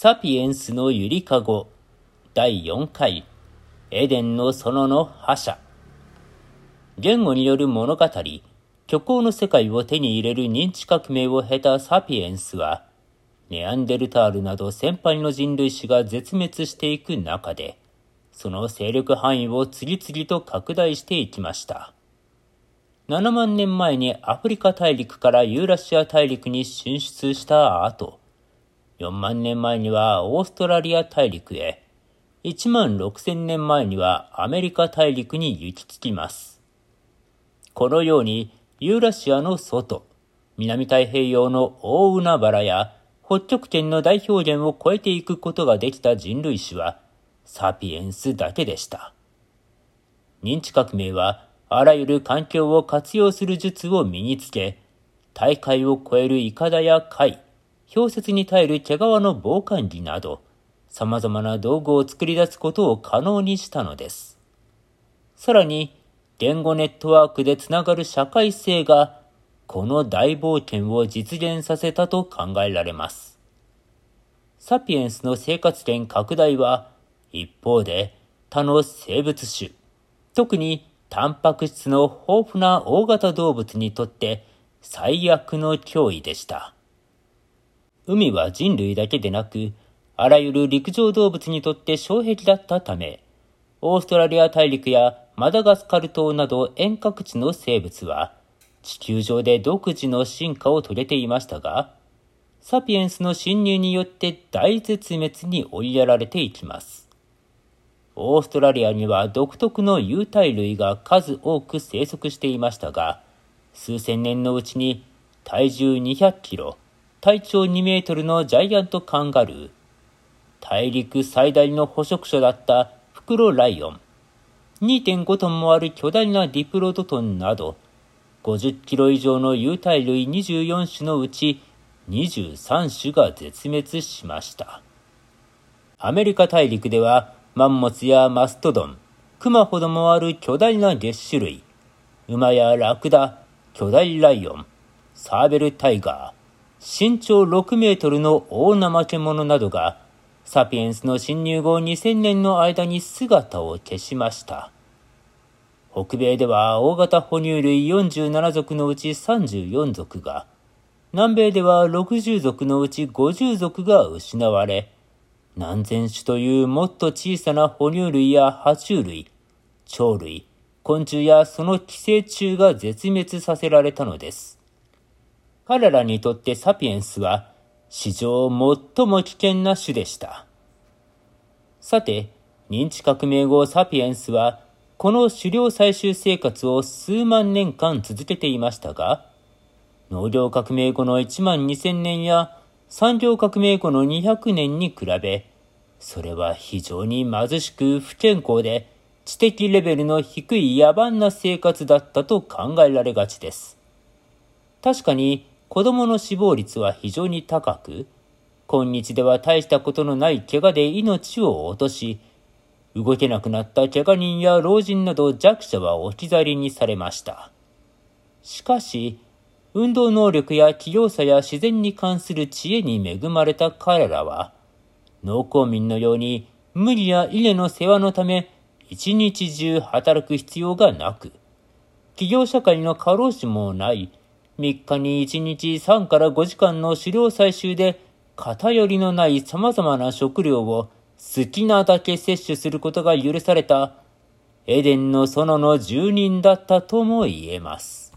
サピエンスのゆりかご。第4回。エデンの園の覇者。言語による物語。虚構の世界を手に入れる認知革命を経たサピエンスはネアンデルタールなど先輩の人類種が絶滅していく中でその勢力範囲を次々と拡大していきました。7万年前にアフリカ大陸からユーラシア大陸に進出した後、4万年前にはオーストラリア大陸へ、1万6千年前にはアメリカ大陸に行き着きます。このようにユーラシアの外、南太平洋の大海原や北極圏の大表現を超えていくことができた人類史はサピエンスだけでした。認知革命はあらゆる環境を活用する術を身につけ、大海を超えるイカダや貝、氷雪に耐える毛皮の防寒着など、様々な道具を作り出すことを可能にしたのです。さらに、言語ネットワークでつながる社会性が、この大冒険を実現させたと考えられます。サピエンスの生活圏拡大は、一方で他の生物種、特にタンパク質の豊富な大型動物にとって最悪の脅威でした。海は人類だけでなく、あらゆる陸上動物にとって障壁だったため、オーストラリア大陸やマダガスカル島など遠隔地の生物は、地球上で独自の進化を遂げていましたが、サピエンスの侵入によって大絶滅に追いやられていきます。オーストラリアには独特の有袋類が数多く生息していましたが、数千年のうちに体重200キロ、体長2メートルのジャイアントカンガルー、大陸最大の捕食者だったフクロライオン、2.5トンもある巨大なディプロドトンなど、50キロ以上の有袋類24種のうち23種が絶滅しました。アメリカ大陸ではマンモスやマストドン、クマほどもある巨大な月種類、馬やラクダ、巨大ライオン、サーベルタイガー、身長6メートルの大怠け者などが、サピエンスの侵入後2000年の間に姿を消しました。北米では大型哺乳類47族のうち34族が、南米では60族のうち50族が失われ、南禅種というもっと小さな哺乳類や爬虫類、鳥類、昆虫やその寄生虫が絶滅させられたのです。彼らにとってサピエンスは史上最も危険な種でした。さて、認知革命後サピエンスはこの狩猟採集生活を数万年間続けていましたが、農業革命後の1万2000年や産業革命後の200年に比べ、それは非常に貧しく不健康で知的レベルの低い野蛮な生活だったと考えられがちです。確かに子供の死亡率は非常に高く、今日では大したことのない怪我で命を落とし、動けなくなった怪我人や老人など弱者は置き去りにされました。しかし、運動能力や器用さや自然に関する知恵に恵まれた彼らは、農耕民のように無理や稲の世話のため一日中働く必要がなく、企業社会の過労死もない3日に1日3から5時間の狩猟採集で偏りのない様々な食料を好きなだけ摂取することが許されたエデンの園の住人だったとも言えます。